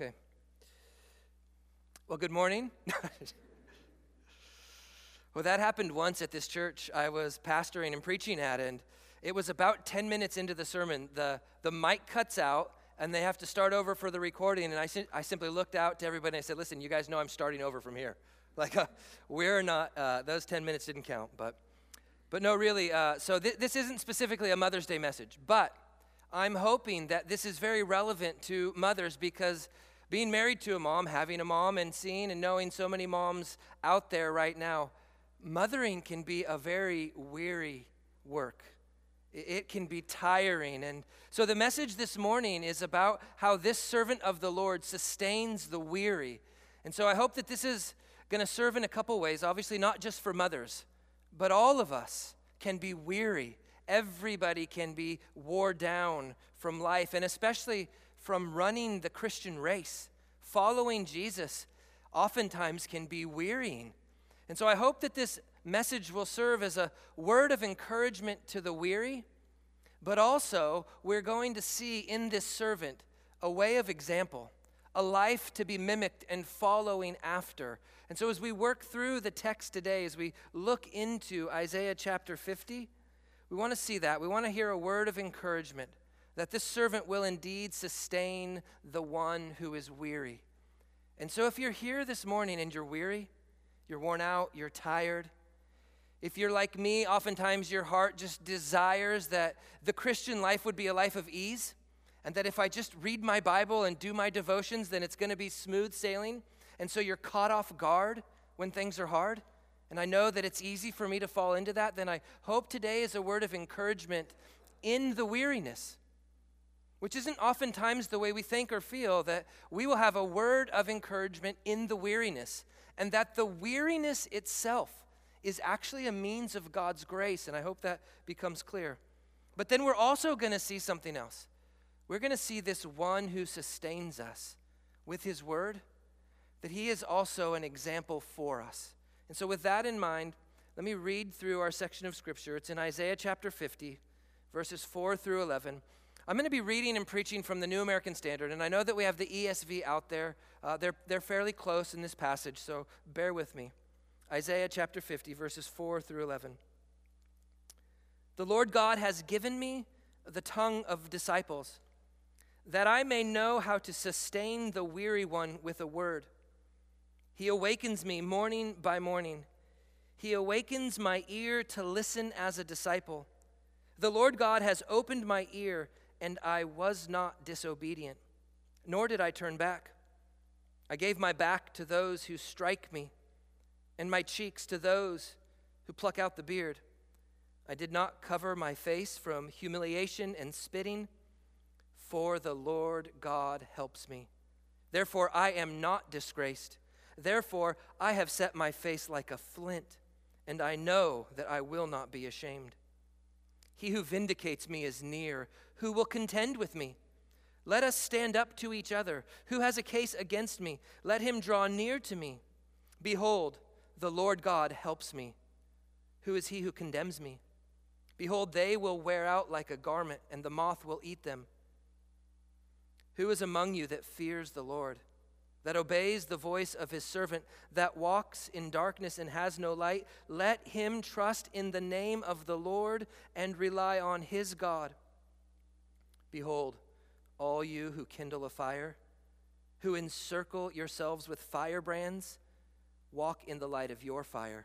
Okay. Well, good morning. well, that happened once at this church I was pastoring and preaching at, and it was about 10 minutes into the sermon. The, the mic cuts out, and they have to start over for the recording. And I, I simply looked out to everybody and I said, Listen, you guys know I'm starting over from here. Like, uh, we're not, uh, those 10 minutes didn't count. But, but no, really, uh, so th- this isn't specifically a Mother's Day message, but I'm hoping that this is very relevant to mothers because being married to a mom, having a mom, and seeing and knowing so many moms out there right now, mothering can be a very weary work. It can be tiring. And so the message this morning is about how this servant of the Lord sustains the weary. And so I hope that this is going to serve in a couple ways. Obviously, not just for mothers, but all of us can be weary. Everybody can be wore down from life, and especially from running the Christian race. Following Jesus oftentimes can be wearying. And so I hope that this message will serve as a word of encouragement to the weary, but also we're going to see in this servant a way of example, a life to be mimicked and following after. And so as we work through the text today, as we look into Isaiah chapter 50, we want to see that. We want to hear a word of encouragement that this servant will indeed sustain the one who is weary. And so if you're here this morning and you're weary, you're worn out, you're tired, if you're like me, oftentimes your heart just desires that the Christian life would be a life of ease, and that if I just read my Bible and do my devotions, then it's going to be smooth sailing. And so you're caught off guard when things are hard. And I know that it's easy for me to fall into that. Then I hope today is a word of encouragement in the weariness, which isn't oftentimes the way we think or feel, that we will have a word of encouragement in the weariness, and that the weariness itself is actually a means of God's grace, and I hope that becomes clear. But then we're also going to see something else. We're going to see this one who sustains us with his word, that he is also an example for us. And so, with that in mind, let me read through our section of scripture. It's in Isaiah chapter 50, verses 4 through 11. I'm going to be reading and preaching from the New American Standard, and I know that we have the ESV out there. Uh, they're, they're fairly close in this passage, so bear with me. Isaiah chapter 50, verses 4 through 11. The Lord God has given me the tongue of disciples, that I may know how to sustain the weary one with a word. He awakens me morning by morning. He awakens my ear to listen as a disciple. The Lord God has opened my ear, and I was not disobedient, nor did I turn back. I gave my back to those who strike me and my cheeks to those who pluck out the beard. I did not cover my face from humiliation and spitting, for the Lord God helps me. Therefore, I am not disgraced. Therefore, I have set my face like a flint, and I know that I will not be ashamed. He who vindicates me is near. Who will contend with me? Let us stand up to each other. Who has a case against me? Let him draw near to me. Behold, the Lord God helps me. Who is he who condemns me? Behold, they will wear out like a garment, and the moth will eat them. Who is among you that fears the Lord, that obeys the voice of his servant, that walks in darkness and has no light? Let him trust in the name of the Lord and rely on his God. Behold, all you who kindle a fire, who encircle yourselves with firebrands, Walk in the light of your fire,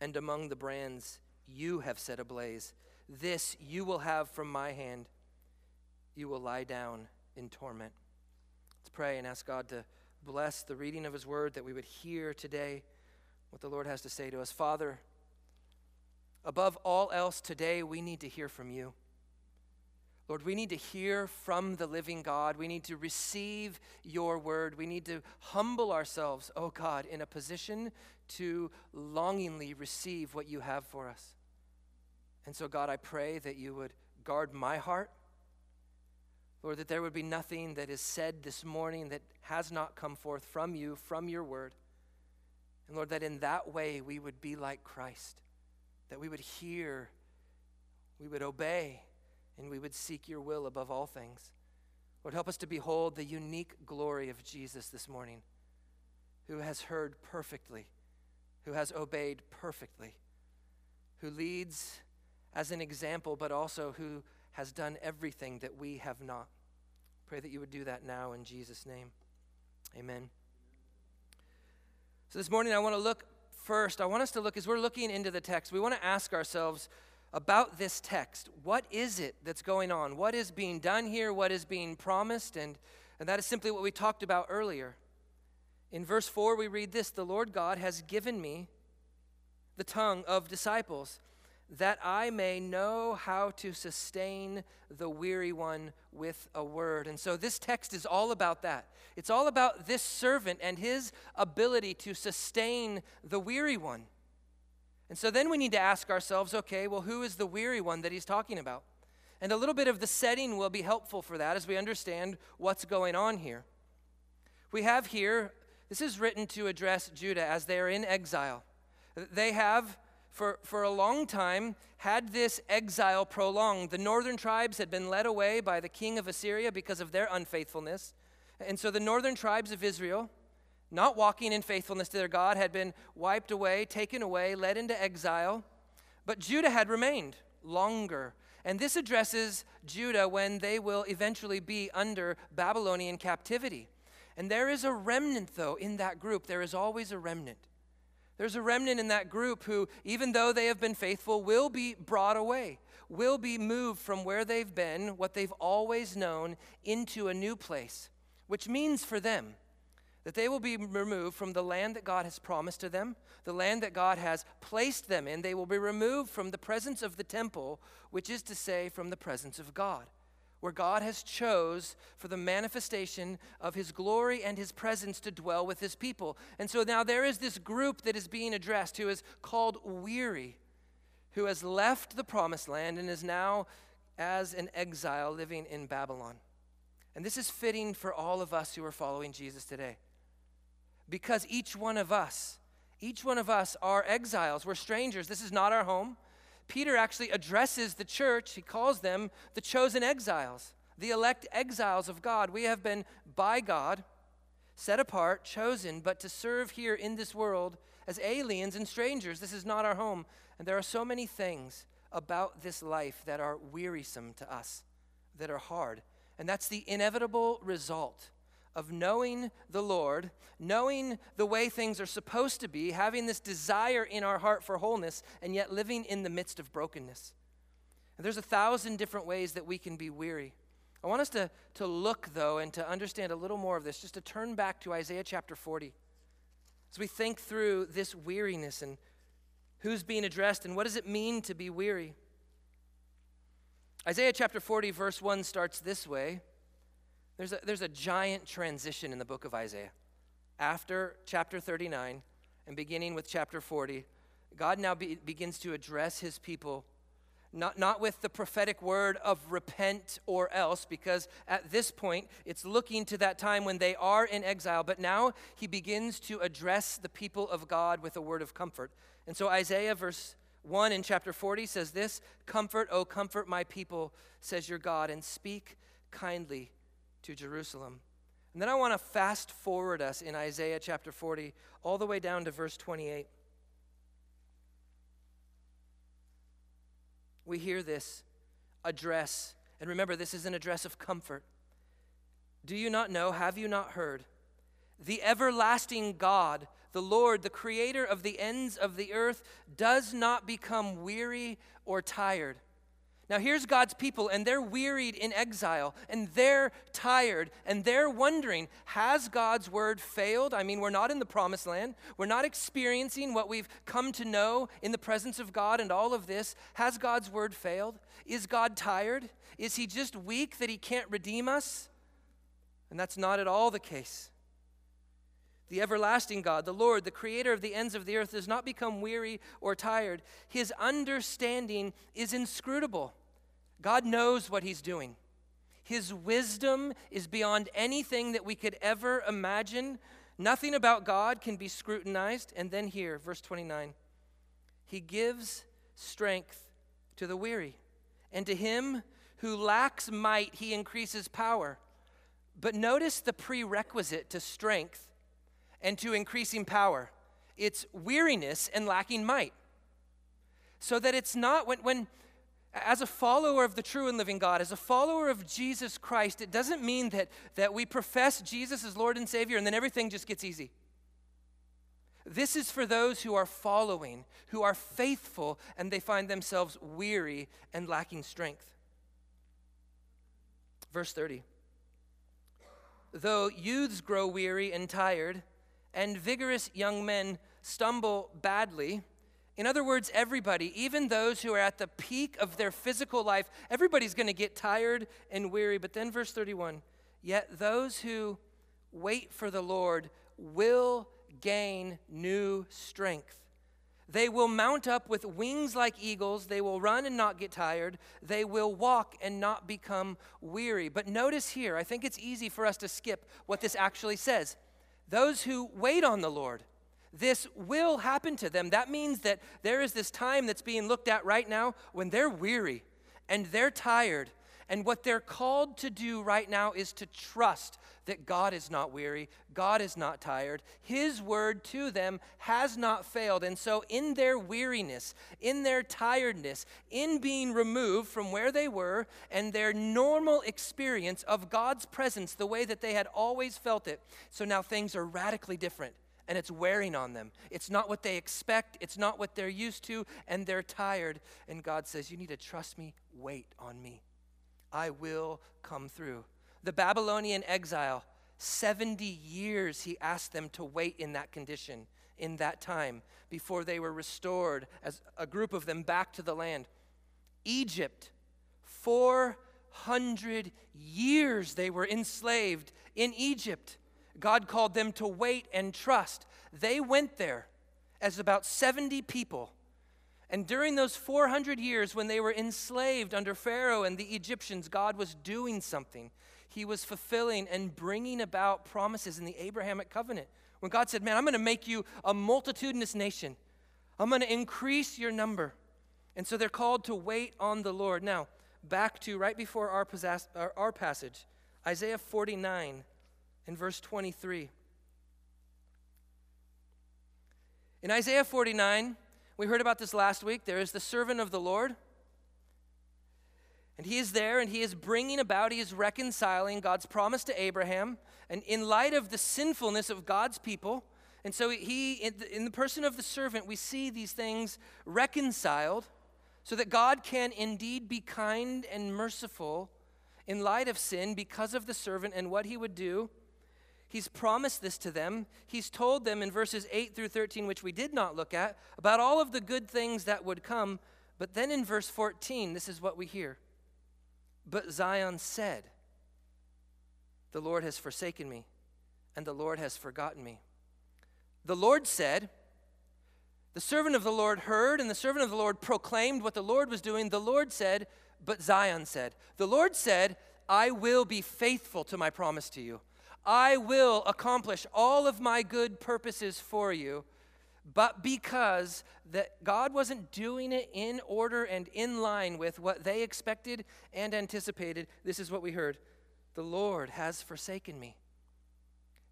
and among the brands you have set ablaze. This you will have from my hand. You will lie down in torment. Let's pray and ask God to bless the reading of his word that we would hear today what the Lord has to say to us. Father, above all else today, we need to hear from you. Lord, we need to hear from the living God. We need to receive your word. We need to humble ourselves, oh God, in a position to longingly receive what you have for us. And so, God, I pray that you would guard my heart. Lord, that there would be nothing that is said this morning that has not come forth from you, from your word. And Lord, that in that way we would be like Christ, that we would hear, we would obey and we would seek your will above all things. Lord, help us to behold the unique glory of Jesus this morning, who has heard perfectly, who has obeyed perfectly, who leads as an example, but also who has done everything that we have not. Pray that you would do that now in Jesus' name. Amen. So this morning, I want to look first, I want us to look, as we're looking into the text, we want to ask ourselves about this text. What is it that's going on? What is being done here? What is being promised? And, and that is simply what we talked about earlier. In verse 4, we read this The Lord God has given me the tongue of disciples that I may know how to sustain the weary one with a word. And so this text is all about that. It's all about this servant and his ability to sustain the weary one. And so then we need to ask ourselves okay, well, who is the weary one that he's talking about? And a little bit of the setting will be helpful for that as we understand what's going on here. We have here, this is written to address Judah as they are in exile. They have for, for a long time had this exile prolonged. The northern tribes had been led away by the king of Assyria because of their unfaithfulness. And so the northern tribes of Israel, not walking in faithfulness to their God, had been wiped away, taken away, led into exile. But Judah had remained longer. And this addresses Judah when they will eventually be under Babylonian captivity. And there is a remnant, though, in that group. There is always a remnant. There's a remnant in that group who, even though they have been faithful, will be brought away, will be moved from where they've been, what they've always known, into a new place, which means for them that they will be removed from the land that God has promised to them, the land that God has placed them in. They will be removed from the presence of the temple, which is to say, from the presence of God where God has chose for the manifestation of his glory and his presence to dwell with his people. And so now there is this group that is being addressed who is called weary, who has left the promised land and is now as an exile living in Babylon. And this is fitting for all of us who are following Jesus today. Because each one of us, each one of us are exiles. We're strangers. This is not our home. Peter actually addresses the church. He calls them the chosen exiles, the elect exiles of God. We have been by God, set apart, chosen, but to serve here in this world as aliens and strangers. This is not our home. And there are so many things about this life that are wearisome to us, that are hard. And that's the inevitable result of knowing the Lord, knowing the way things are supposed to be, having this desire in our heart for wholeness, and yet living in the midst of brokenness. And there's a thousand different ways that we can be weary. I want us to, to look, though, and to understand a little more of this, just to turn back to Isaiah chapter 40. As we think through this weariness and who's being addressed and what does it mean to be weary. Isaiah chapter 40, verse 1 starts this way there's a, there's a giant transition in the book of Isaiah. After chapter 39 and beginning with chapter 40, God now be, begins to address his people, not, not with the prophetic word of repent or else, because at this point it's looking to that time when they are in exile, but now he begins to address the people of God with a word of comfort. And so Isaiah, verse 1 in chapter 40 says this Comfort, O comfort my people, says your God, and speak kindly to Jerusalem. And then I want to fast forward us in Isaiah chapter 40 all the way down to verse 28. We hear this address. And remember, this is an address of comfort. Do you not know? Have you not heard? The everlasting God, the Lord, the creator of the ends of the earth, does not become weary or tired. Now, here's God's people, and they're wearied in exile, and they're tired, and they're wondering Has God's word failed? I mean, we're not in the promised land. We're not experiencing what we've come to know in the presence of God and all of this. Has God's word failed? Is God tired? Is he just weak that he can't redeem us? And that's not at all the case. The everlasting God, the Lord, the creator of the ends of the earth, does not become weary or tired. His understanding is inscrutable. God knows what He's doing. His wisdom is beyond anything that we could ever imagine. Nothing about God can be scrutinized. And then here, verse 29 He gives strength to the weary, and to him who lacks might, He increases power. But notice the prerequisite to strength and to increasing power it's weariness and lacking might. So that it's not when, when as a follower of the true and living God, as a follower of Jesus Christ, it doesn't mean that, that we profess Jesus as Lord and Savior and then everything just gets easy. This is for those who are following, who are faithful, and they find themselves weary and lacking strength. Verse 30 Though youths grow weary and tired, and vigorous young men stumble badly, in other words, everybody, even those who are at the peak of their physical life, everybody's going to get tired and weary. But then, verse 31 Yet those who wait for the Lord will gain new strength. They will mount up with wings like eagles. They will run and not get tired. They will walk and not become weary. But notice here, I think it's easy for us to skip what this actually says. Those who wait on the Lord, this will happen to them. That means that there is this time that's being looked at right now when they're weary and they're tired. And what they're called to do right now is to trust that God is not weary, God is not tired. His word to them has not failed. And so, in their weariness, in their tiredness, in being removed from where they were and their normal experience of God's presence, the way that they had always felt it, so now things are radically different and it's wearing on them. It's not what they expect, it's not what they're used to, and they're tired. And God says, You need to trust me, wait on me. I will come through. The Babylonian exile, 70 years he asked them to wait in that condition, in that time, before they were restored as a group of them back to the land. Egypt, 400 years they were enslaved in Egypt. God called them to wait and trust. They went there as about 70 people. And during those 400 years, when they were enslaved under Pharaoh and the Egyptians, God was doing something. He was fulfilling and bringing about promises in the Abrahamic covenant. When God said, Man, I'm going to make you a multitudinous nation, I'm going to increase your number. And so they're called to wait on the Lord. Now, back to right before our, possess- our, our passage, Isaiah 49 in verse 23. In Isaiah 49, we heard about this last week. There is the servant of the Lord. And he is there and he is bringing about, he is reconciling God's promise to Abraham. And in light of the sinfulness of God's people, and so he, in the person of the servant, we see these things reconciled so that God can indeed be kind and merciful in light of sin because of the servant and what he would do. He's promised this to them. He's told them in verses 8 through 13, which we did not look at, about all of the good things that would come. But then in verse 14, this is what we hear. But Zion said, The Lord has forsaken me, and the Lord has forgotten me. The Lord said, The servant of the Lord heard, and the servant of the Lord proclaimed what the Lord was doing. The Lord said, But Zion said, The Lord said, I will be faithful to my promise to you. I will accomplish all of my good purposes for you. But because that God wasn't doing it in order and in line with what they expected and anticipated, this is what we heard. The Lord has forsaken me.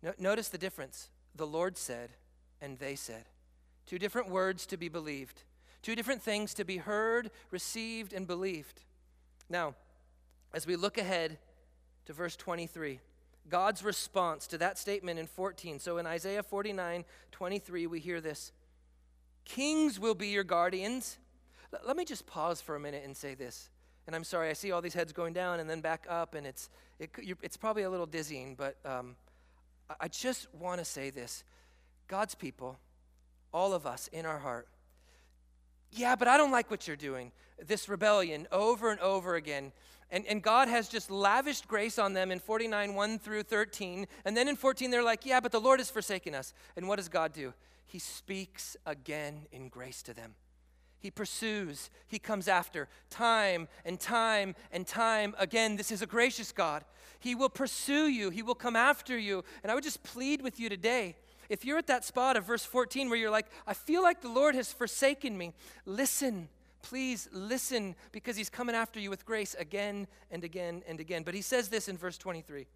No, notice the difference. The Lord said, and they said. Two different words to be believed, two different things to be heard, received, and believed. Now, as we look ahead to verse 23, God's response to that statement in 14. So in Isaiah 49 23, we hear this Kings will be your guardians. Let me just pause for a minute and say this. And I'm sorry, I see all these heads going down and then back up, and it's, it, it's probably a little dizzying, but um, I just want to say this God's people, all of us in our heart, yeah, but I don't like what you're doing. This rebellion over and over again. And, and God has just lavished grace on them in 49, 1 through 13. And then in 14, they're like, yeah, but the Lord has forsaken us. And what does God do? He speaks again in grace to them. He pursues, he comes after time and time and time again. This is a gracious God. He will pursue you, he will come after you. And I would just plead with you today if you're at that spot of verse 14 where you're like, I feel like the Lord has forsaken me, listen Please listen because he's coming after you with grace again and again and again. But he says this in verse 23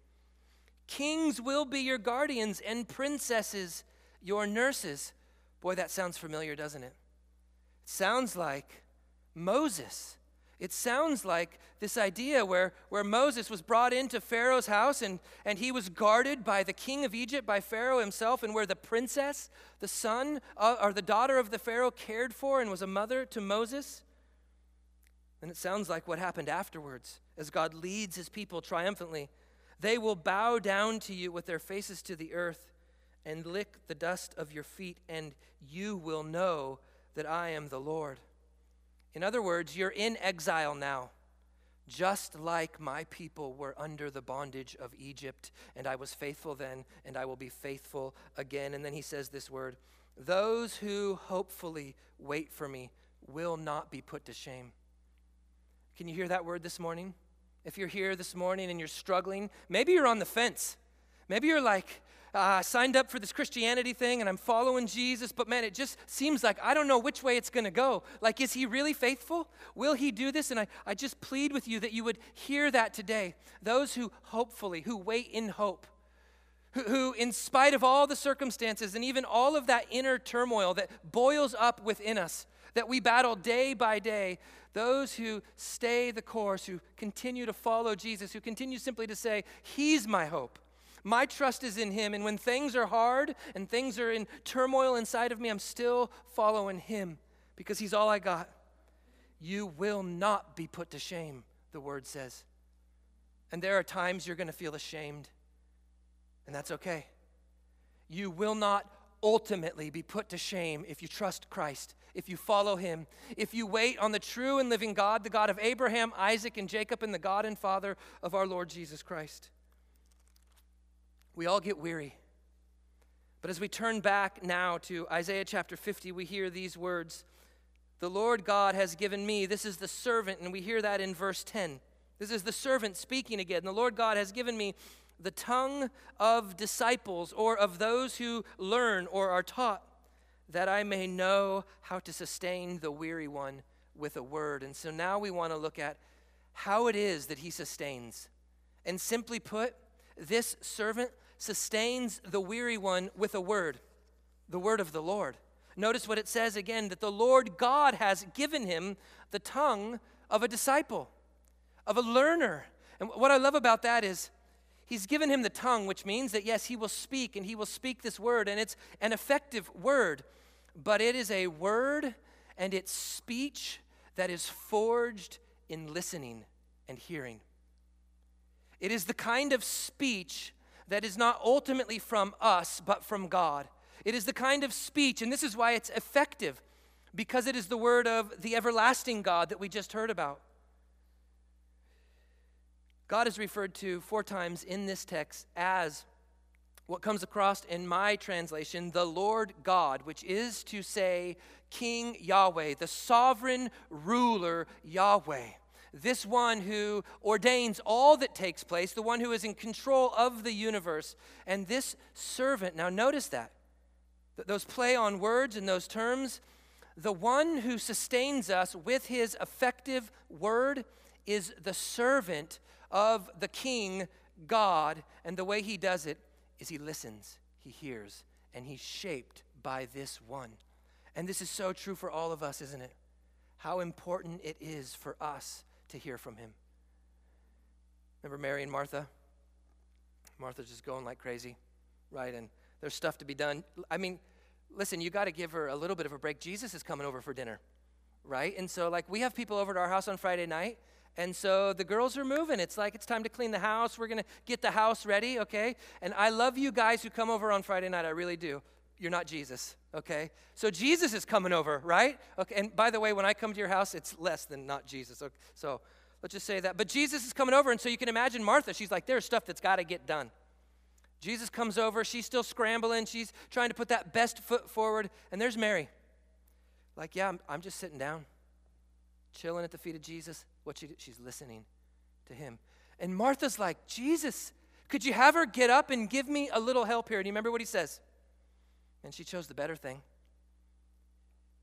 Kings will be your guardians, and princesses your nurses. Boy, that sounds familiar, doesn't it? It sounds like Moses. It sounds like this idea where, where Moses was brought into Pharaoh's house and, and he was guarded by the king of Egypt, by Pharaoh himself, and where the princess, the son uh, or the daughter of the Pharaoh, cared for and was a mother to Moses. And it sounds like what happened afterwards as God leads his people triumphantly. They will bow down to you with their faces to the earth and lick the dust of your feet, and you will know that I am the Lord. In other words, you're in exile now, just like my people were under the bondage of Egypt, and I was faithful then, and I will be faithful again. And then he says this word Those who hopefully wait for me will not be put to shame. Can you hear that word this morning? If you're here this morning and you're struggling, maybe you're on the fence. Maybe you're like, uh, signed up for this Christianity thing and I'm following Jesus, but man, it just seems like I don't know which way it's going to go. Like, is he really faithful? Will he do this? And I, I just plead with you that you would hear that today. Those who hopefully, who wait in hope, who, who in spite of all the circumstances and even all of that inner turmoil that boils up within us, that we battle day by day, those who stay the course, who continue to follow Jesus, who continue simply to say, He's my hope. My trust is in Him. And when things are hard and things are in turmoil inside of me, I'm still following Him because He's all I got. You will not be put to shame, the Word says. And there are times you're going to feel ashamed, and that's okay. You will not ultimately be put to shame if you trust Christ, if you follow Him, if you wait on the true and living God, the God of Abraham, Isaac, and Jacob, and the God and Father of our Lord Jesus Christ. We all get weary. But as we turn back now to Isaiah chapter 50, we hear these words The Lord God has given me, this is the servant, and we hear that in verse 10. This is the servant speaking again. The Lord God has given me the tongue of disciples or of those who learn or are taught, that I may know how to sustain the weary one with a word. And so now we want to look at how it is that he sustains. And simply put, this servant sustains the weary one with a word, the word of the Lord. Notice what it says again that the Lord God has given him the tongue of a disciple, of a learner. And what I love about that is he's given him the tongue, which means that yes, he will speak and he will speak this word, and it's an effective word, but it is a word and it's speech that is forged in listening and hearing. It is the kind of speech that is not ultimately from us, but from God. It is the kind of speech, and this is why it's effective, because it is the word of the everlasting God that we just heard about. God is referred to four times in this text as what comes across in my translation, the Lord God, which is to say, King Yahweh, the sovereign ruler Yahweh this one who ordains all that takes place, the one who is in control of the universe. And this servant, now notice that. Those play on words and those terms. The one who sustains us with his effective word is the servant of the king, God. And the way he does it is he listens, he hears, and he's shaped by this one. And this is so true for all of us, isn't it? How important it is for us to hear from him. Remember Mary and Martha? Martha's just going like crazy, right? And there's stuff to be done. I mean, listen, you got to give her a little bit of a break. Jesus is coming over for dinner, right? And so, like, we have people over to our house on Friday night. And so the girls are moving. It's like it's time to clean the house. We're going to get the house ready, okay? And I love you guys who come over on Friday night. I really do. You're not Jesus, okay? So Jesus is coming over, right? Okay, and by the way, when I come to your house, it's less than not Jesus. Okay, so let's just say that. But Jesus is coming over, and so you can imagine Martha. She's like, there's stuff that's got to get done. Jesus comes over. She's still scrambling. She's trying to put that best foot forward. And there's Mary. Like, yeah, I'm, I'm just sitting down, chilling at the feet of Jesus. What she She's listening to him. And Martha's like, Jesus, could you have her get up and give me a little help here? And you remember what he says? And she chose the better thing.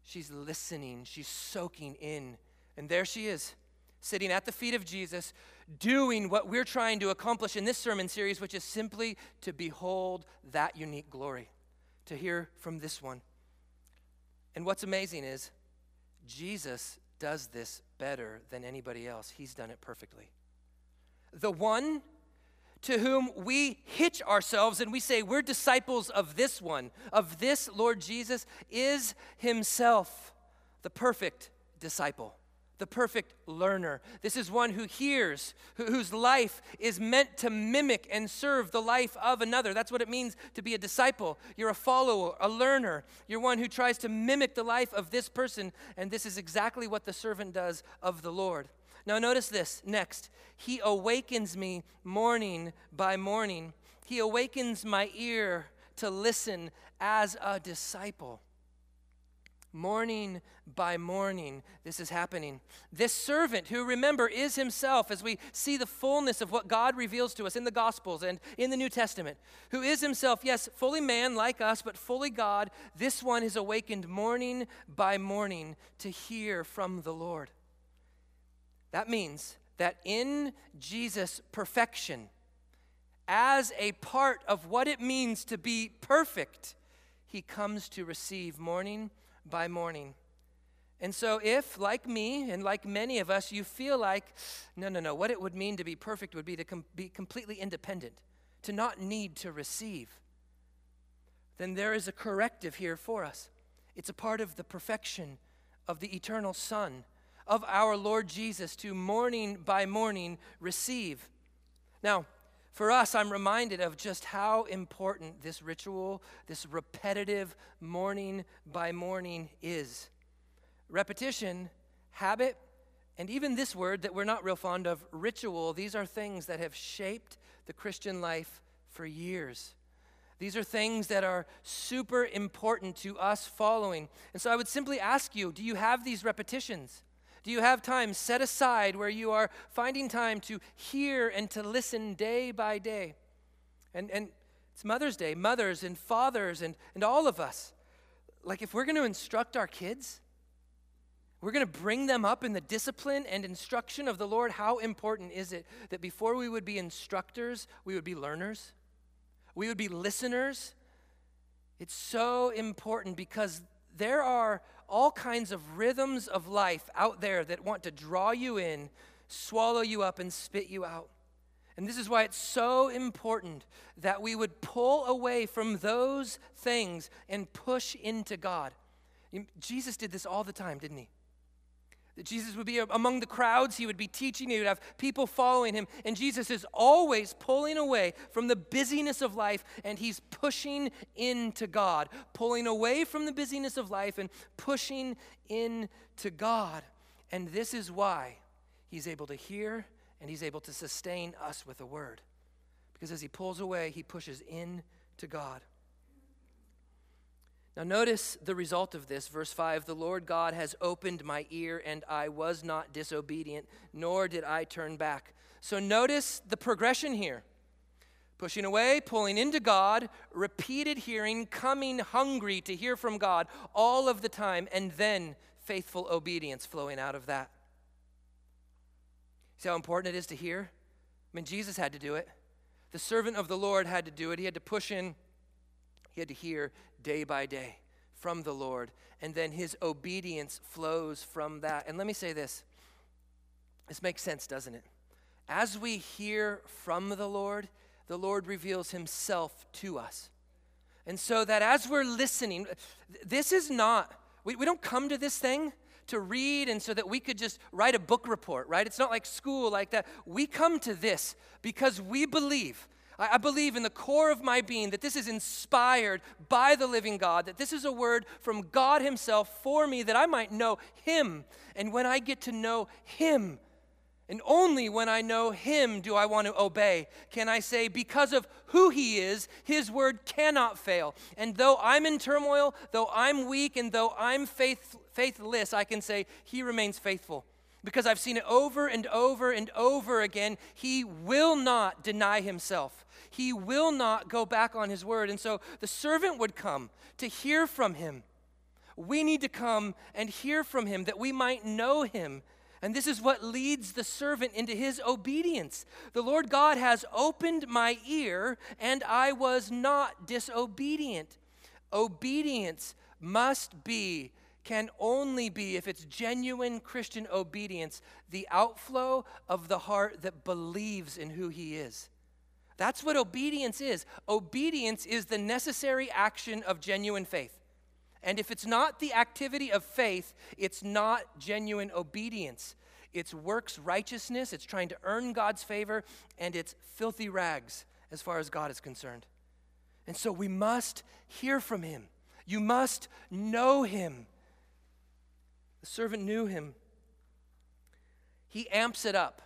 She's listening, she's soaking in. And there she is, sitting at the feet of Jesus, doing what we're trying to accomplish in this sermon series, which is simply to behold that unique glory, to hear from this one. And what's amazing is Jesus does this better than anybody else. He's done it perfectly. The one to whom we hitch ourselves and we say, We're disciples of this one, of this Lord Jesus, is himself the perfect disciple the perfect learner. This is one who hears, whose life is meant to mimic and serve the life of another. That's what it means to be a disciple. You're a follower, a learner. You're one who tries to mimic the life of this person, and this is exactly what the servant does of the Lord. Now, notice this next. He awakens me morning by morning, He awakens my ear to listen as a disciple. Morning by morning, this is happening. This servant, who remember is himself, as we see the fullness of what God reveals to us in the Gospels and in the New Testament, who is himself, yes, fully man like us, but fully God, this one is awakened morning by morning to hear from the Lord. That means that in Jesus' perfection, as a part of what it means to be perfect, he comes to receive morning by morning. And so, if, like me and like many of us, you feel like, no, no, no, what it would mean to be perfect would be to com- be completely independent, to not need to receive, then there is a corrective here for us. It's a part of the perfection of the eternal Son, of our Lord Jesus, to morning by morning receive. Now, for us, I'm reminded of just how important this ritual, this repetitive morning by morning is. Repetition, habit, and even this word that we're not real fond of, ritual, these are things that have shaped the Christian life for years. These are things that are super important to us following. And so I would simply ask you do you have these repetitions? Do you have time set aside where you are finding time to hear and to listen day by day? And, and it's Mother's Day, mothers and fathers and, and all of us. Like, if we're going to instruct our kids, we're going to bring them up in the discipline and instruction of the Lord. How important is it that before we would be instructors, we would be learners? We would be listeners? It's so important because there are all kinds of rhythms of life out there that want to draw you in, swallow you up, and spit you out. And this is why it's so important that we would pull away from those things and push into God. Jesus did this all the time, didn't he? Jesus would be among the crowds, he would be teaching, he would have people following him. And Jesus is always pulling away from the busyness of life and he's pushing into God, pulling away from the busyness of life and pushing into God. And this is why he's able to hear and he's able to sustain us with a word. Because as he pulls away, he pushes in to God. Now, notice the result of this. Verse 5 The Lord God has opened my ear, and I was not disobedient, nor did I turn back. So, notice the progression here pushing away, pulling into God, repeated hearing, coming hungry to hear from God all of the time, and then faithful obedience flowing out of that. See how important it is to hear? I mean, Jesus had to do it. The servant of the Lord had to do it. He had to push in, he had to hear day by day from the Lord. And then his obedience flows from that. And let me say this this makes sense, doesn't it? As we hear from the Lord, the Lord reveals himself to us. And so that as we're listening, this is not, we, we don't come to this thing to read and so that we could just write a book report, right? It's not like school like that. We come to this because we believe I, believe in the core of my being that this is inspired by the living God, that this is a word from God Himself for me that I might know Him. And when I get to know Him, and only when I know Him do I want to obey. Can I say, because of who He is, His word cannot fail. And though I'm in turmoil, though I'm weak, and though I'm faith, faithless, I can say, He remains faithful because I've seen it over and over and over again. He will not deny himself. He will not go back on his word. And so the servant would come to hear from him. We need to come and hear from him that we might know him. And this is what leads the servant into his obedience. The Lord God has opened my ear, and I was not disobedient. Obedience must be, can only be, if it's genuine Christian obedience, the outflow of the heart that believes in who he is. That's what obedience is. Obedience is the necessary action of genuine faith. And if it's not the activity of faith, it's not genuine obedience. It's works righteousness, it's trying to earn God's favor, and it's filthy rags as far as God is concerned. And so we must hear from him. You must know him. The servant knew him. He amps it up.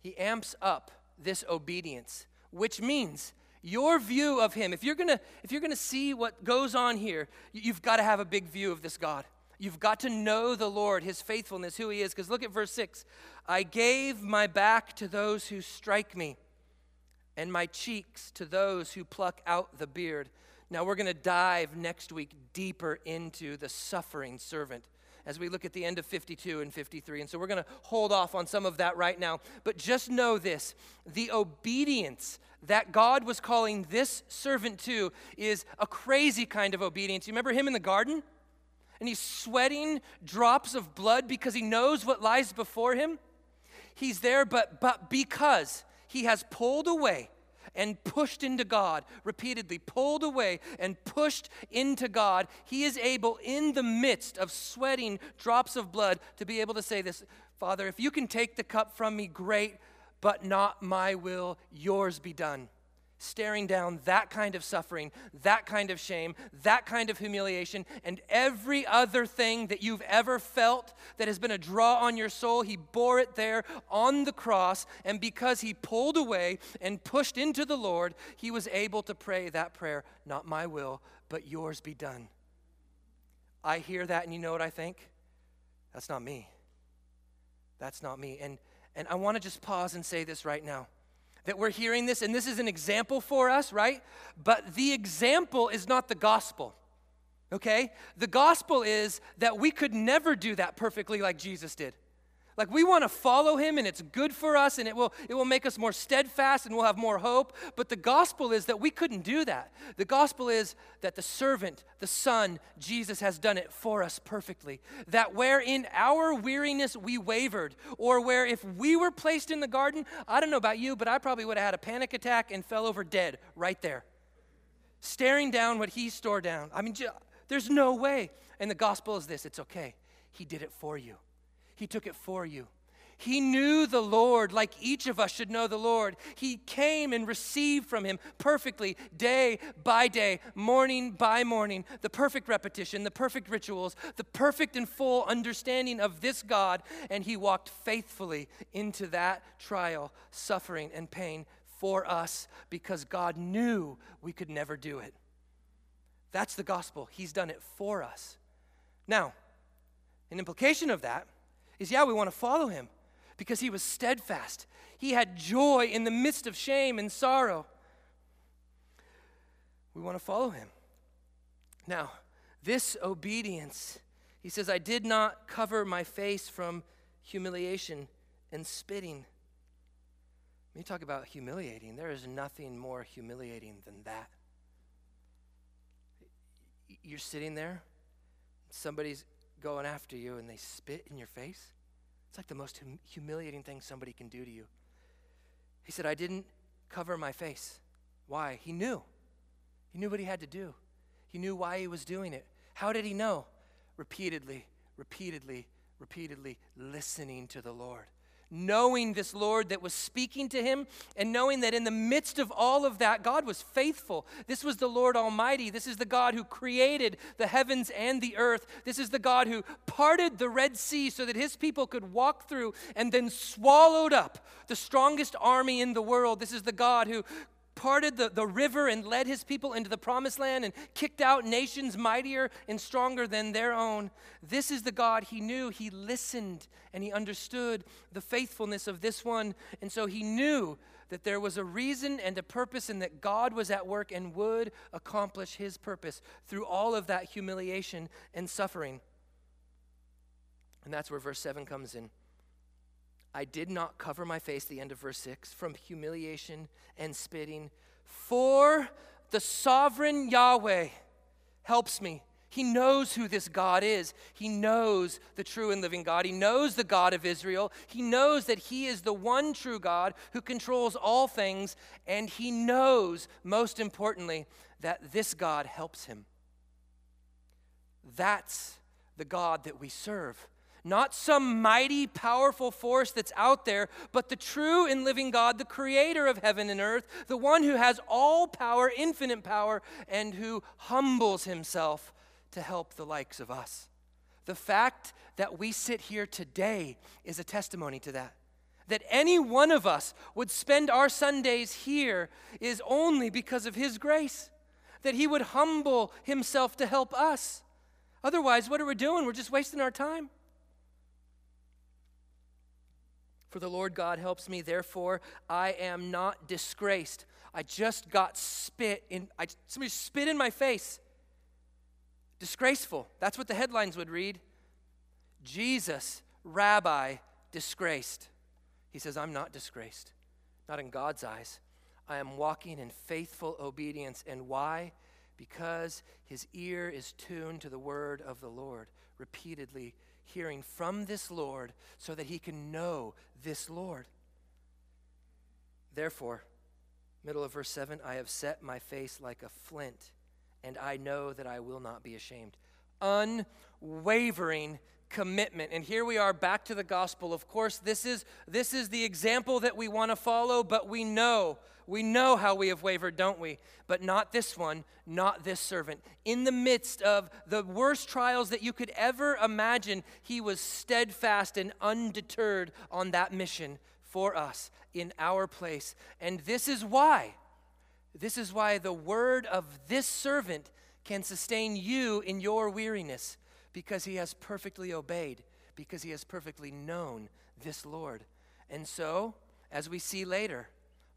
He amps up this obedience, which means your view of him if you're gonna if you're gonna see what goes on here you've got to have a big view of this god. You've got to know the lord his faithfulness who he is. Because look at verse 6 i gave my back to those who strike me and my cheeks to those who pluck out the beard. Now we're going to dive next week deeper into the suffering servant as we look at the end of 52 and 53. And so we're going to hold off on some of that right now. But just know this the obedience that God was calling this servant to is a crazy kind of obedience. You remember him in the garden? And he's sweating drops of blood because he knows what lies before him. He's there, but, but because he has pulled away and pushed into God, repeatedly pulled away and pushed into God, he is able, in the midst of sweating drops of blood, to be able to say this Father, if you can take the cup from me, great, but not my will, yours be done staring down that kind of suffering, that kind of shame, that kind of humiliation, and every other thing that you've ever felt that has been a draw on your soul. He bore it there on the cross, and because he pulled away and pushed into the Lord, he was able to pray that prayer Not my will, but yours be done. I hear that, and you know what I think? That's not me. That's not me. And, and I want to just pause and say this right now that we're hearing this, and this is an example for us, right? But the example is not the gospel, okay? The gospel is that we could never do that perfectly like Jesus did. Like we want to follow him and it's good for us and it will it will make us more steadfast and we'll have more hope, but the gospel is that we couldn't do that. The gospel is that the servant, the son, Jesus has done it for us perfectly. That where in our weariness we wavered or where if we were placed in the garden, I don't know about you, but I probably would have had a panic attack and fell over dead right there. Staring down what he stored down. I mean, there's no way. And the gospel is this, it's okay. He did it for you. He took it for you. He knew the Lord like each of us should know the Lord. He came and received from Him perfectly, day by day, morning by morning, the perfect repetition, the perfect rituals, the perfect and full understanding of this God. And He walked faithfully into that trial, suffering, and pain for us because God knew we could never do it. That's the gospel. He's done it for us. Now, an implication of that is yeah, we want to follow him because he was steadfast. He had joy in the midst of shame and sorrow. We want to follow him. Now, this obedience, he says, I did not cover my face from humiliation and spitting. When you talk about humiliating, there is nothing more humiliating than that. You're sitting there, somebody's going after you and they spit in your face? It's like the most hum- humiliating thing somebody can do to you. He said, I didn't cover my face. Why? He knew. He knew what he had to do, he knew why he was doing it. How did he know? Repeatedly, repeatedly, repeatedly listening to the Lord knowing this Lord that was speaking to him, and knowing that in the midst of all of that, God was faithful. This was the Lord Almighty. This is the God who created the heavens and the earth. This is the God who parted the Red Sea so that his people could walk through and then swallowed up the strongest army in the world. This is the God who parted the, the river and led his people into the promised land and kicked out nations mightier and stronger than their own. This is the God he knew. He listened and he understood the faithfulness of this one. And so he knew that there was a reason and a purpose and that God was at work and would accomplish his purpose through all of that humiliation and suffering. And that's where verse 7 comes in. I did not cover my face, the end of verse 6, from humiliation and spitting, for the sovereign Yahweh helps me. He knows who this God is. He knows the true and living God. He knows the God of Israel. He knows that He is the one true God who controls all things. And He knows, most importantly, that this God helps him. That's the God that we serve. Not some mighty, powerful force that's out there, but the true and living God, the creator of heaven and earth, the one who has all power, infinite power, and who humbles himself to help the likes of us. The fact that we sit here today is a testimony to that. That any one of us would spend our Sundays here is only because of his grace. That he would humble himself to help us. Otherwise, what are we doing? We're just wasting our time. For the Lord God helps me, therefore I am not disgraced. I just got spit in, I, somebody spit in my face. Disgraceful. That's what the headlines would read. Jesus, Rabbi, disgraced. He says, I'm not disgraced. Not in God's eyes. I am walking in faithful obedience. And why? Because his ear is tuned to the word of the Lord repeatedly hearing from this Lord so that he can know this Lord. Therefore, middle of verse 7 I have set my face like a flint, and I know that I will not be ashamed. Unwavering commitment. And here we are back to the gospel. Of course, this is this is the example that we want to follow, but we know we know how we have wavered, don't we? But not this one, not this servant. In the midst of the worst trials that you could ever imagine, he was steadfast and undeterred on that mission for us in our place. And this is why. This is why the word of this servant can sustain you in your weariness because he has perfectly obeyed, because he has perfectly known this Lord. And so, as we see later,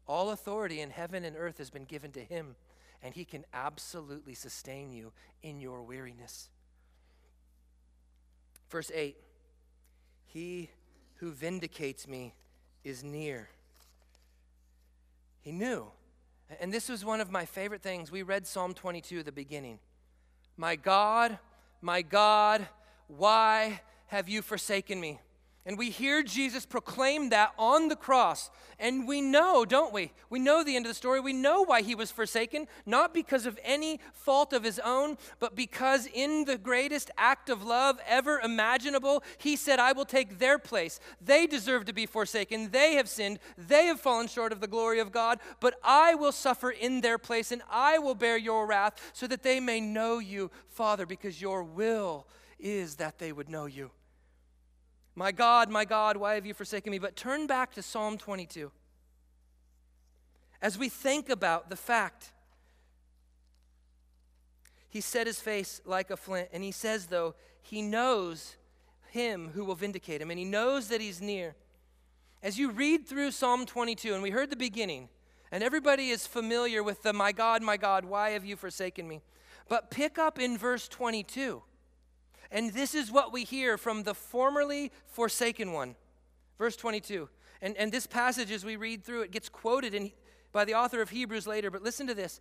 all authority in heaven and earth has been given to him, and he can absolutely sustain you in your weariness. Verse 8 He who vindicates me is near. He knew. And this was one of my favorite things. We read Psalm 22 at the beginning. My God, my God, why have you forsaken me? And we hear Jesus proclaim that on the cross. And we know, don't we? We know the end of the story. We know why he was forsaken, not because of any fault of his own, but because in the greatest act of love ever imaginable, he said, I will take their place. They deserve to be forsaken. They have sinned. They have fallen short of the glory of God, but I will suffer in their place and I will bear your wrath so that they may know you, Father, because your will is that they would know you. My God, my God, why have you forsaken me? But turn back to Psalm 22. As we think about the fact, he set his face like a flint, and he says, though, he knows him who will vindicate him, and he knows that he's near. As you read through Psalm 22, and we heard the beginning, and everybody is familiar with the, My God, my God, why have you forsaken me? But pick up in verse 22. And this is what we hear from the formerly forsaken one. Verse 22. And, and this passage, as we read through it, gets quoted in, by the author of Hebrews later. But listen to this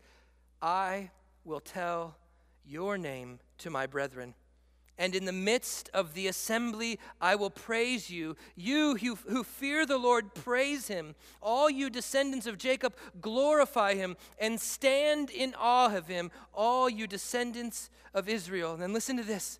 I will tell your name to my brethren. And in the midst of the assembly, I will praise you. You who, who, fear the Lord, praise him. All you descendants of Jacob, glorify him and stand in awe of him. All you descendants of Israel. And then listen to this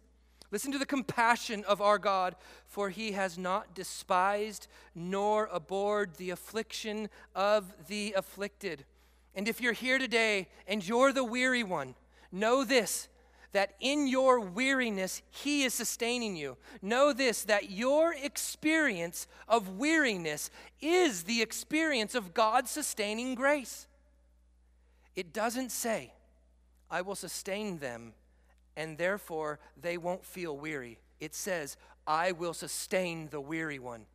Listen to the compassion of our God, for he has not despised nor abhorred the affliction of the afflicted. And if you're here today and you're the weary one, know this that in your weariness, He is sustaining you. Know this that your experience of weariness is the experience of God's sustaining grace. It doesn't say, I will sustain them and therefore they won't feel weary. It says, I will sustain the weary one.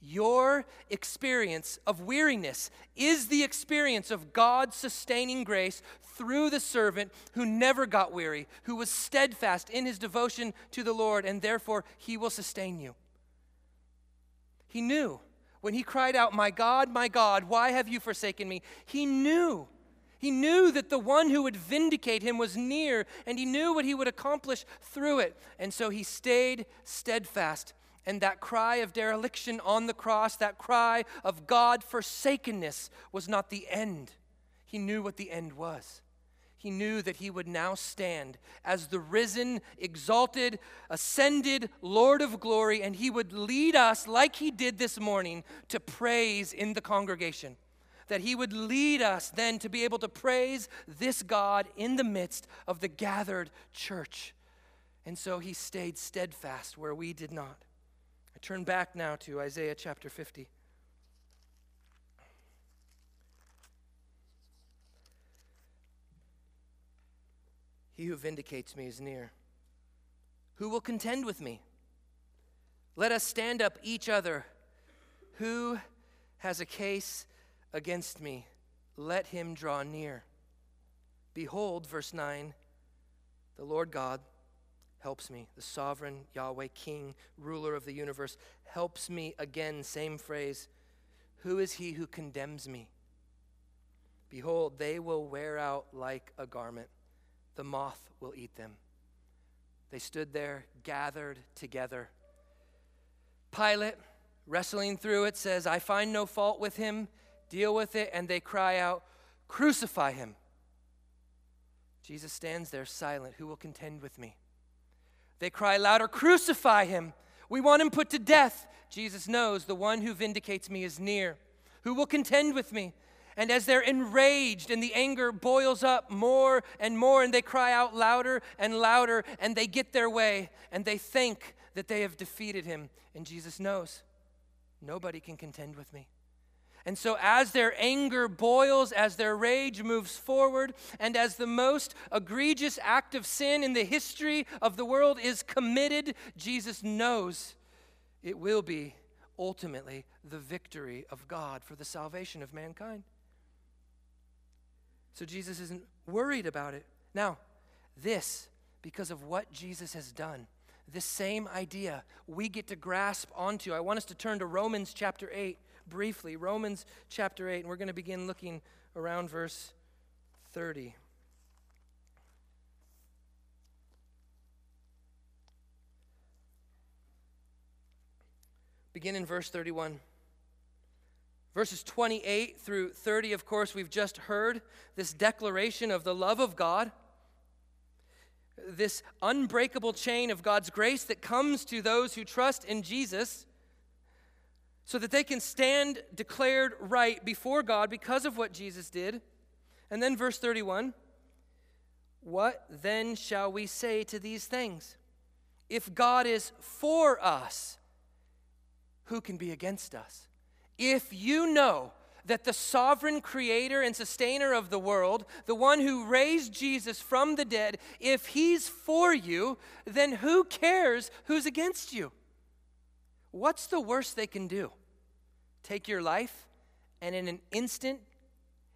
Your experience of weariness is the experience of God's sustaining grace through the servant who never got weary, who was steadfast in his devotion to the Lord, and therefore he will sustain you. He knew when he cried out, My God, my God, why have you forsaken me? He knew. He knew that the one who would vindicate him was near, and he knew what he would accomplish through it. And so he stayed steadfast. And that cry of dereliction on the cross, that cry of God forsakenness, was not the end. He knew what the end was he knew that he would now stand as the risen, exalted, ascended Lord of glory, and he would lead us, like he did this morning, to praise in the congregation. That he would lead us then to be able to praise this God in the midst of the gathered church. And so he stayed steadfast where we did not. I turn back now to Isaiah chapter 50. He who vindicates me is near. Who will contend with me? Let us stand up each other. Who has a case against me? Let him draw near. Behold, verse 9, the Lord God helps me. The sovereign Yahweh, King, ruler of the universe, helps me again. Same phrase. Who is he who condemns me? Behold, they will wear out like a garment the moth will eat them. They stood there, gathered together. Pilate, wrestling through it, says, I find no fault with him. Deal with it. And they cry out, Crucify him. Jesus stands there silent. Who will contend with me? They cry louder, Crucify him. We want him put to death. Jesus knows the one who vindicates me is near. Who will contend with me? And as they're enraged and the anger boils up more and more, and they cry out louder and louder, and they get their way, and they think that they have defeated him. And Jesus knows nobody can contend with me. And so, as their anger boils, as their rage moves forward, and as the most egregious act of sin in the history of the world is committed, Jesus knows it will be ultimately the victory of God for the salvation of mankind. So Jesus isn't worried about it. Now, this, because of what Jesus has done, this same idea we get to grasp onto. I want us to turn to Romans chapter 8 briefly. Romans chapter 8, and we're going to begin looking around verse 30. Begin in verse 31. Verses 28 through 30, of course, we've just heard this declaration of the love of God, this unbreakable chain of God's grace that comes to those who trust in Jesus so that they can stand declared right before God because of what Jesus did. And then, verse 31 What then shall we say to these things? If God is for us, who can be against us? If you know that the sovereign creator and sustainer of the world, the one who raised Jesus from the dead, if he's for you, then who cares who's against you? What's the worst they can do? Take your life, and in an instant,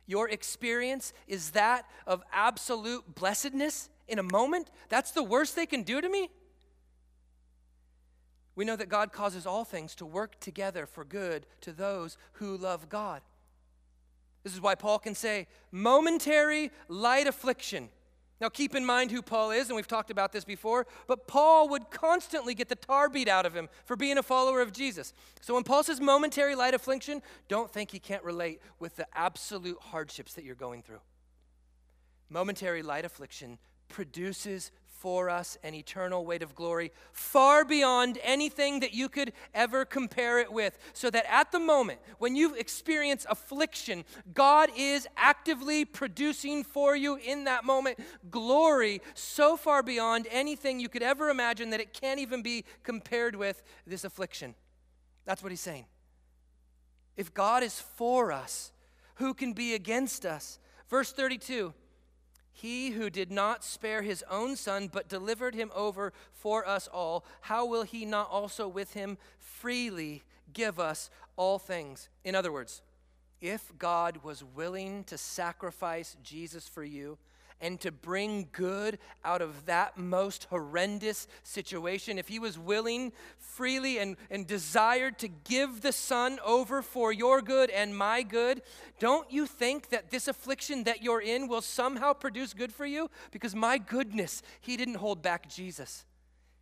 your experience is that of absolute blessedness in a moment? That's the worst they can do to me? We know that God causes all things to work together for good to those who love God. This is why Paul can say, momentary light affliction. Now, keep in mind who Paul is, and we've talked about this before, but Paul would constantly get the tar beat out of him for being a follower of Jesus. So when Paul says momentary light affliction, don't think he can't relate with the absolute hardships that you're going through. Momentary light affliction produces for us an eternal weight of glory far beyond anything that you could ever compare it with. So that at the moment when you experience affliction, God is actively producing for you in that moment glory so far beyond anything you could ever imagine that it can't even be compared with this affliction. That's what he's saying. If God is for us, who can be against us? Verse 32 he who did not spare his own son, but delivered him over for us all, how will he not also with him freely give us all things? In other words, if God was willing to sacrifice Jesus for you, and to bring good out of that most horrendous situation, if he was willing freely and, and desired to give the Son over for your good and my good, don't you think that this affliction that you're in will somehow produce good for you? Because my goodness, he didn't hold back Jesus.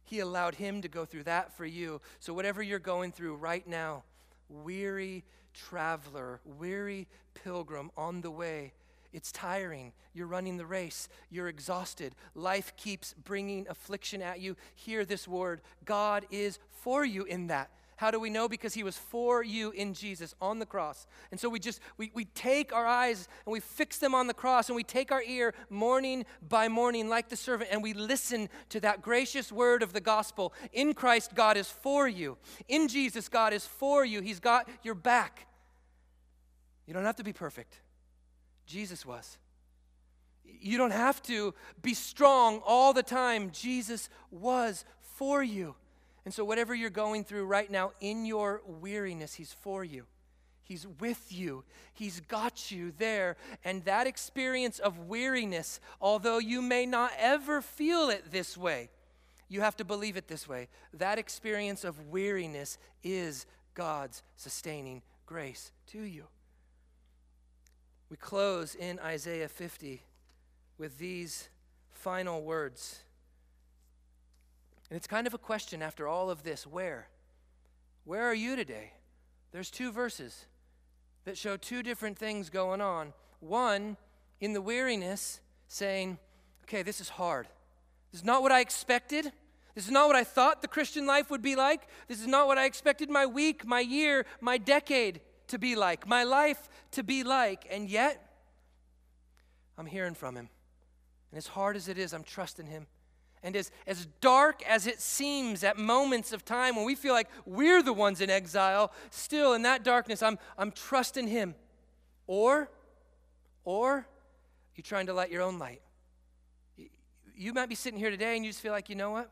He allowed him to go through that for you. So, whatever you're going through right now, weary traveler, weary pilgrim on the way, it's tiring. You're running the race. You're exhausted. Life keeps bringing affliction at you. Hear this word God is for you in that. How do we know? Because he was for you in Jesus on the cross. And so we just, we, we take our eyes and we fix them on the cross and we take our ear morning by morning like the servant and we listen to that gracious word of the gospel. In Christ, God is for you. In Jesus, God is for you. He's got your back. You don't have to be perfect. Jesus was. You don't have to be strong all the time. Jesus was for you. And so, whatever you're going through right now in your weariness, He's for you. He's with you. He's got you there. And that experience of weariness, although you may not ever feel it this way, you have to believe it this way. That experience of weariness is God's sustaining grace to you. We close in Isaiah 50 with these final words. And it's kind of a question after all of this where? Where are you today? There's two verses that show two different things going on. One, in the weariness, saying, okay, this is hard. This is not what I expected. This is not what I thought the Christian life would be like. This is not what I expected my week, my year, my decade to be like, my life to be like. And yet, I'm hearing from Him. And as hard as it is, I'm trusting Him. And as, as dark as it seems at moments of time when we feel like we're the ones in exile, still in that darkness, I'm, I'm trusting Him. Or, or you're trying to light your own light. You might be sitting here today and you just feel like, you know what?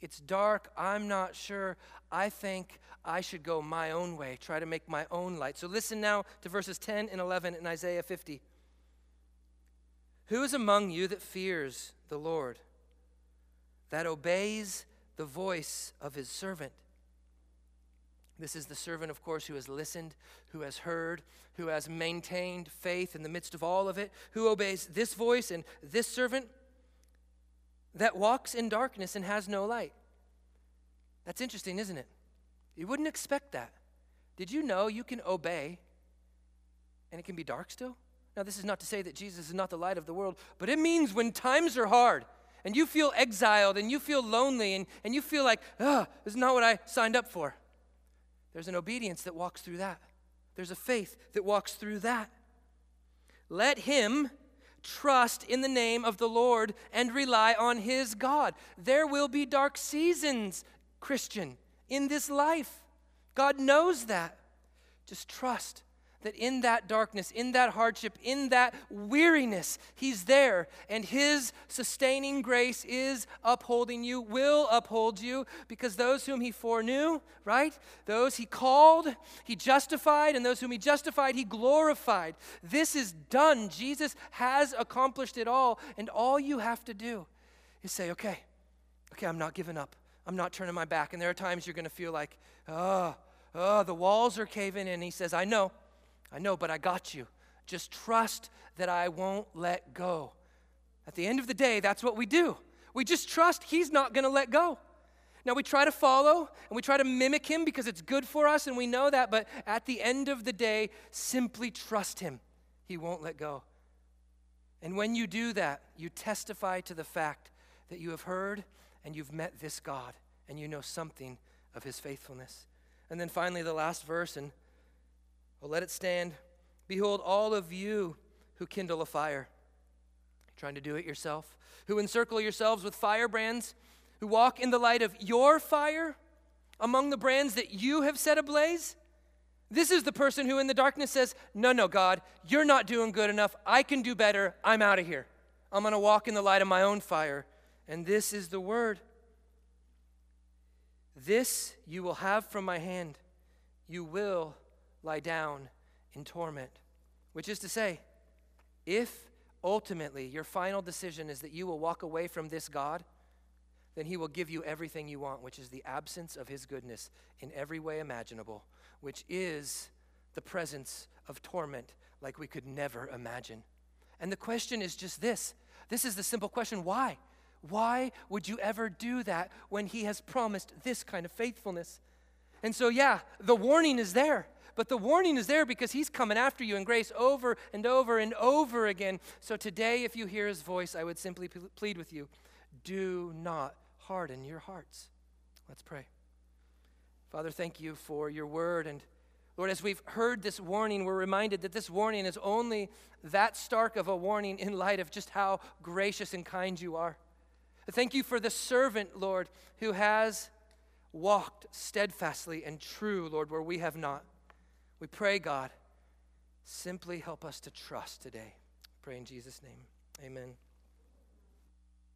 It's dark. I'm not sure. I think I should go my own way, try to make my own light. So listen now to verses 10 and 11 in Isaiah 50. Who is among you that fears the Lord? that obeys the voice of his servant. This is the servant, of course, who has listened, who has heard, who has maintained faith in the midst of all of it, who obeys this voice and this servant that walks in darkness and has no light. That's interesting, isn't it? You wouldn't expect that. Did you know you can obey and it can be dark still? Now, this is not to say that Jesus is not the light of the world, but it means when times are hard and you feel exiled and you feel lonely and, and you feel like, oh, this is not what I signed up for. There's an obedience that walks through that. There's a faith that walks through that. Let him trust in the name of the Lord and rely on his God. There will be dark seasons, Christian, in this life. God knows that. Just trust that in that darkness, in that hardship, in that weariness, He's there. And His sustaining grace is upholding you, will uphold you, because those whom He foreknew, right? Those He called, He justified, and those whom He justified, He glorified. This is done. Jesus has accomplished it all. And all you have to do is say, okay, okay, I'm not giving up. I'm not turning my back. And there are times you're going to feel like, oh, oh, the walls are caving in. He says, I know. I know, but I got you. Just trust that I won't let go. At the end of the day, that's what we do. We just trust He's not going to let go. Now, we try to follow and we try to mimic Him because it's good for us and we know that, but at the end of the day, simply trust Him. He won't let go. And when you do that, you testify to the fact that you have heard and you've met this God and you know something of His faithfulness. And then finally, the last verse, and well, let it stand. Behold, all of you who kindle a fire, trying to do it yourself, who encircle yourselves with firebrands, who walk in the light of your fire among the brands that you have set ablaze. This is the person who in the darkness says, No, no, God, you're not doing good enough. I can do better. I'm out of here. I'm going to walk in the light of my own fire. And this is the word. This you will have from my hand. You will lie down in torment. Which is to say, if ultimately your final decision is that you will walk away from this God, then He will give you everything you want, which is the absence of His goodness in every way imaginable, which is the presence of torment like we could never imagine. And the question is just this this is the simple question why? Why would you ever do that when He has promised this kind of faithfulness? And so, yeah, the warning is there. But the warning is there because he's coming after you in grace over and over and over again. So today, if you hear his voice, I would simply plead with you do not harden your hearts. Let's pray. Father, thank you for your word. And Lord, as we've heard this warning, we're reminded that this warning is only that stark of a warning in light of just how gracious and kind you are. Thank you for the servant, Lord, who has walked steadfastly and true, Lord, where we have not. We pray, God, simply help us to trust today. pray in Jesus' name. Amen.